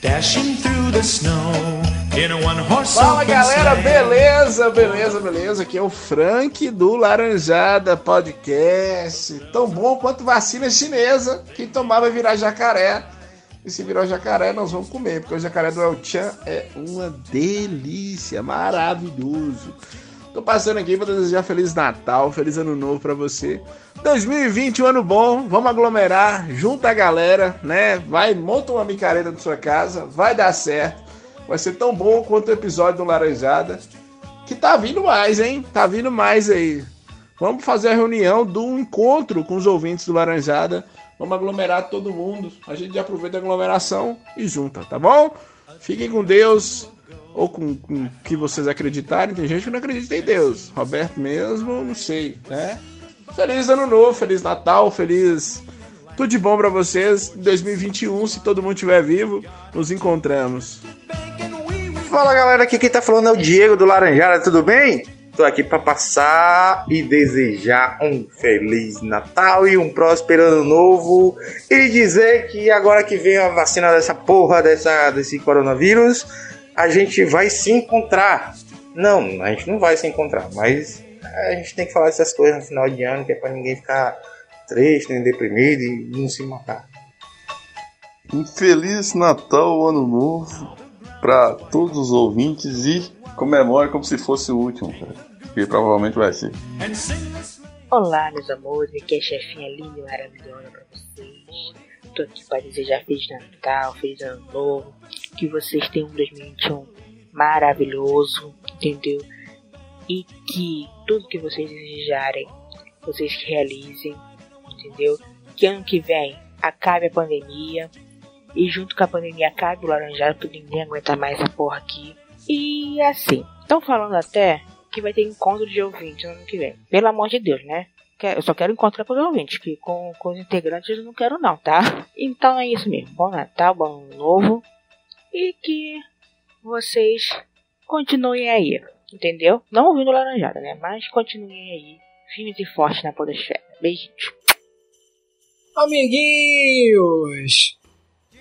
Dashing through the snow in a one horse Fala galera, beleza, beleza, beleza. Aqui é o Frank do Laranjada Podcast. Tão bom quanto vacina chinesa. Quem tomar vai virar jacaré. E se virar jacaré, nós vamos comer, porque o jacaré do El Chan é uma delícia, maravilhoso. Tô passando aqui para desejar Feliz Natal, Feliz Ano Novo para você. 2020, um ano bom, vamos aglomerar, junta a galera, né? Vai, monta uma micareta na sua casa, vai dar certo. Vai ser tão bom quanto o episódio do Laranjada. Que tá vindo mais, hein? Tá vindo mais aí. Vamos fazer a reunião do encontro com os ouvintes do Laranjada. Vamos aglomerar todo mundo. A gente aproveita a aglomeração e junta, tá bom? Fiquem com Deus. Ou com, o que vocês acreditarem. Tem gente que não acredita em Deus. Roberto mesmo, não sei, né? Feliz ano novo, feliz Natal, feliz tudo de bom pra vocês. Em 2021, se todo mundo estiver vivo, nos encontramos. Fala galera, aqui quem tá falando é o Diego do Laranjada, tudo bem? Tô aqui pra passar e desejar um feliz Natal e um próspero ano novo e dizer que agora que vem a vacina dessa porra dessa, desse coronavírus, a gente vai se encontrar. Não, a gente não vai se encontrar, mas a gente tem que falar essas coisas no final de ano que é pra ninguém ficar triste, nem deprimido e não se matar. Um feliz Natal, Ano Novo para todos os ouvintes e comemore como se fosse o último, cara. Que provavelmente vai ser. Olá, meus amores, aqui é a chefinha linda e maravilhosa pra vocês. Tô aqui para desejar Feliz Natal, Feliz Ano Novo, que vocês tenham um 2021 maravilhoso, entendeu? E que tudo que vocês desejarem, vocês realizem, entendeu? Que ano que vem acabe a pandemia e junto com a pandemia acabe o laranjado, porque ninguém aguenta mais essa porra aqui. E assim, estão falando até que vai ter encontro de ouvintes no ano que vem. Pelo amor de Deus, né? Eu só quero encontrar com os ouvintes, que com, com os integrantes eu não quero não, tá? Então é isso mesmo. Bom Natal, bom ano novo. E que vocês continuem aí, entendeu? Não ouvindo laranjada, né? Mas continuem aí, firmes e fortes na podosfera. Beijinhos. Amiguinhos!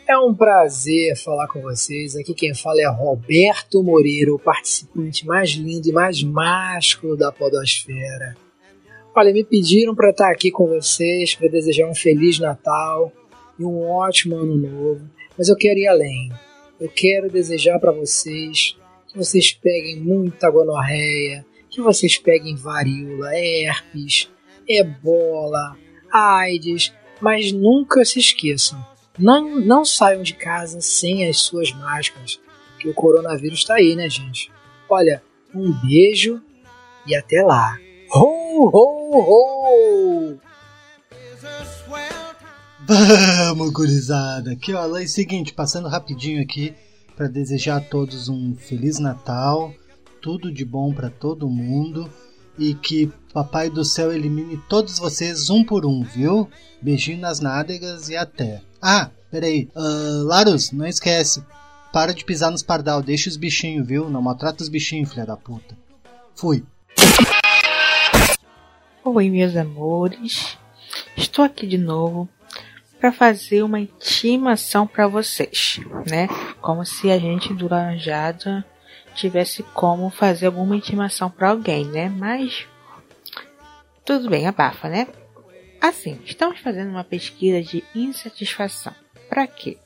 É um prazer falar com vocês. Aqui quem fala é Roberto Moreira, o participante mais lindo e mais másculo da Podosfera. Olha, me pediram para estar aqui com vocês, para desejar um Feliz Natal e um ótimo Ano Novo, mas eu quero ir além. Eu quero desejar para vocês que vocês peguem muita gonorreia, que vocês peguem varíola, herpes, ebola, AIDS, mas nunca se esqueçam, não, não saiam de casa sem as suas máscaras, que o coronavírus está aí, né, gente? Olha, um beijo e até lá. Ho, ho, ho! Vamos, gurizada! Aqui, ó, é o seguinte, passando rapidinho aqui para desejar a todos um Feliz Natal, tudo de bom para todo mundo e que Papai do Céu elimine todos vocês um por um, viu? Beijinho nas nádegas e até. Ah, peraí, uh, Larus, não esquece, para de pisar nos pardal, deixa os bichinhos, viu? Não maltrata os bichinhos, filha da puta. Fui. Oi, meus amores. Estou aqui de novo para fazer uma intimação para vocês, né? Como se a gente do Laranjada tivesse como fazer alguma intimação para alguém, né? Mas tudo bem, abafa, né? Assim, estamos fazendo uma pesquisa de insatisfação. Para quê?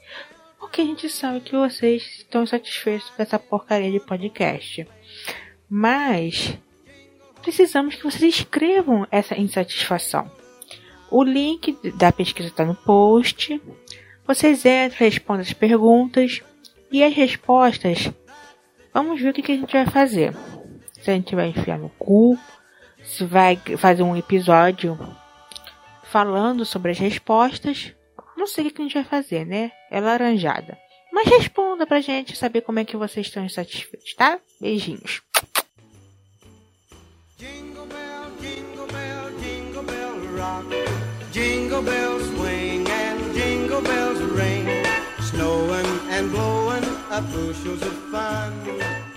Porque a gente sabe que vocês estão insatisfeitos com essa porcaria de podcast. Mas precisamos que vocês escrevam essa insatisfação. O link da pesquisa está no post. Vocês entram, respondem as perguntas e as respostas. Vamos ver o que, a gente vai fazer. Se a gente vai enfiar no cu, se vai fazer um episódio falando sobre as respostas. Não sei o que, que a gente vai fazer, né? É laranjada. Mas responda pra gente saber como é que vocês estão insatisfeitos, tá? Beijinhos. Rock. Jingle bells swing and jingle bells ring. Snowing and blowing up bushels of fun.